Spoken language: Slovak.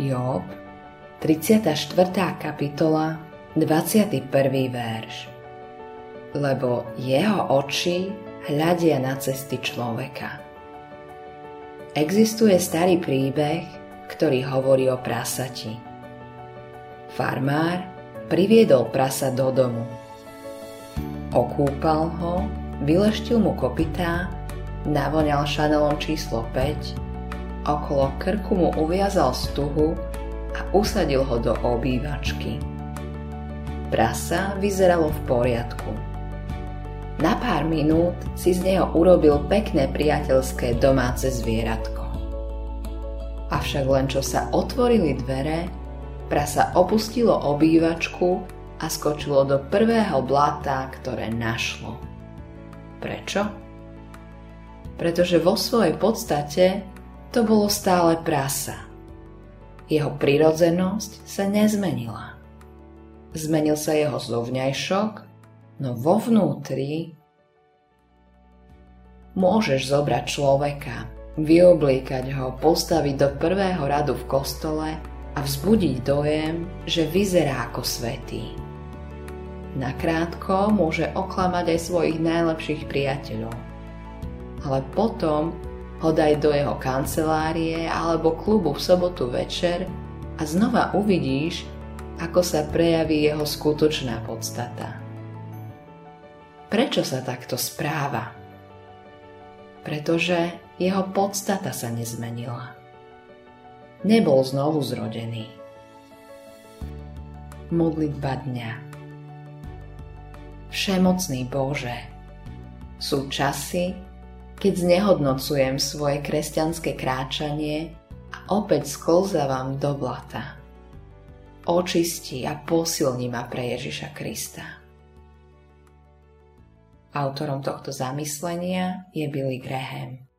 Job, 34. kapitola, 21. verš. Lebo jeho oči hľadia na cesty človeka. Existuje starý príbeh, ktorý hovorí o prasati. Farmár priviedol prasa do domu. Okúpal ho, vyleštil mu kopytá, navoňal šanelom číslo 5, okolo krku mu uviazal stuhu a usadil ho do obývačky. Prasa vyzeralo v poriadku. Na pár minút si z neho urobil pekné priateľské domáce zvieratko. Avšak len čo sa otvorili dvere, prasa opustilo obývačku a skočilo do prvého blata, ktoré našlo. Prečo? Pretože vo svojej podstate to bolo stále prasa jeho prirodzenosť sa nezmenila. Zmenil sa jeho zovňajšok, no vo vnútri môžeš zobrať človeka, vyoblíkať ho, postaviť do prvého radu v kostole a vzbudiť dojem, že vyzerá ako svetý. Nakrátko môže oklamať aj svojich najlepších priateľov. Ale potom ho daj do jeho kancelárie alebo klubu v sobotu večer a znova uvidíš, ako sa prejaví jeho skutočná podstata. Prečo sa takto správa? Pretože jeho podstata sa nezmenila. Nebol znovu zrodený. Modlitba dňa Všemocný Bože, sú časy, keď znehodnocujem svoje kresťanské kráčanie a opäť sklzávam do blata. Očisti a posilni ma pre Ježiša Krista. Autorom tohto zamyslenia je Billy Graham.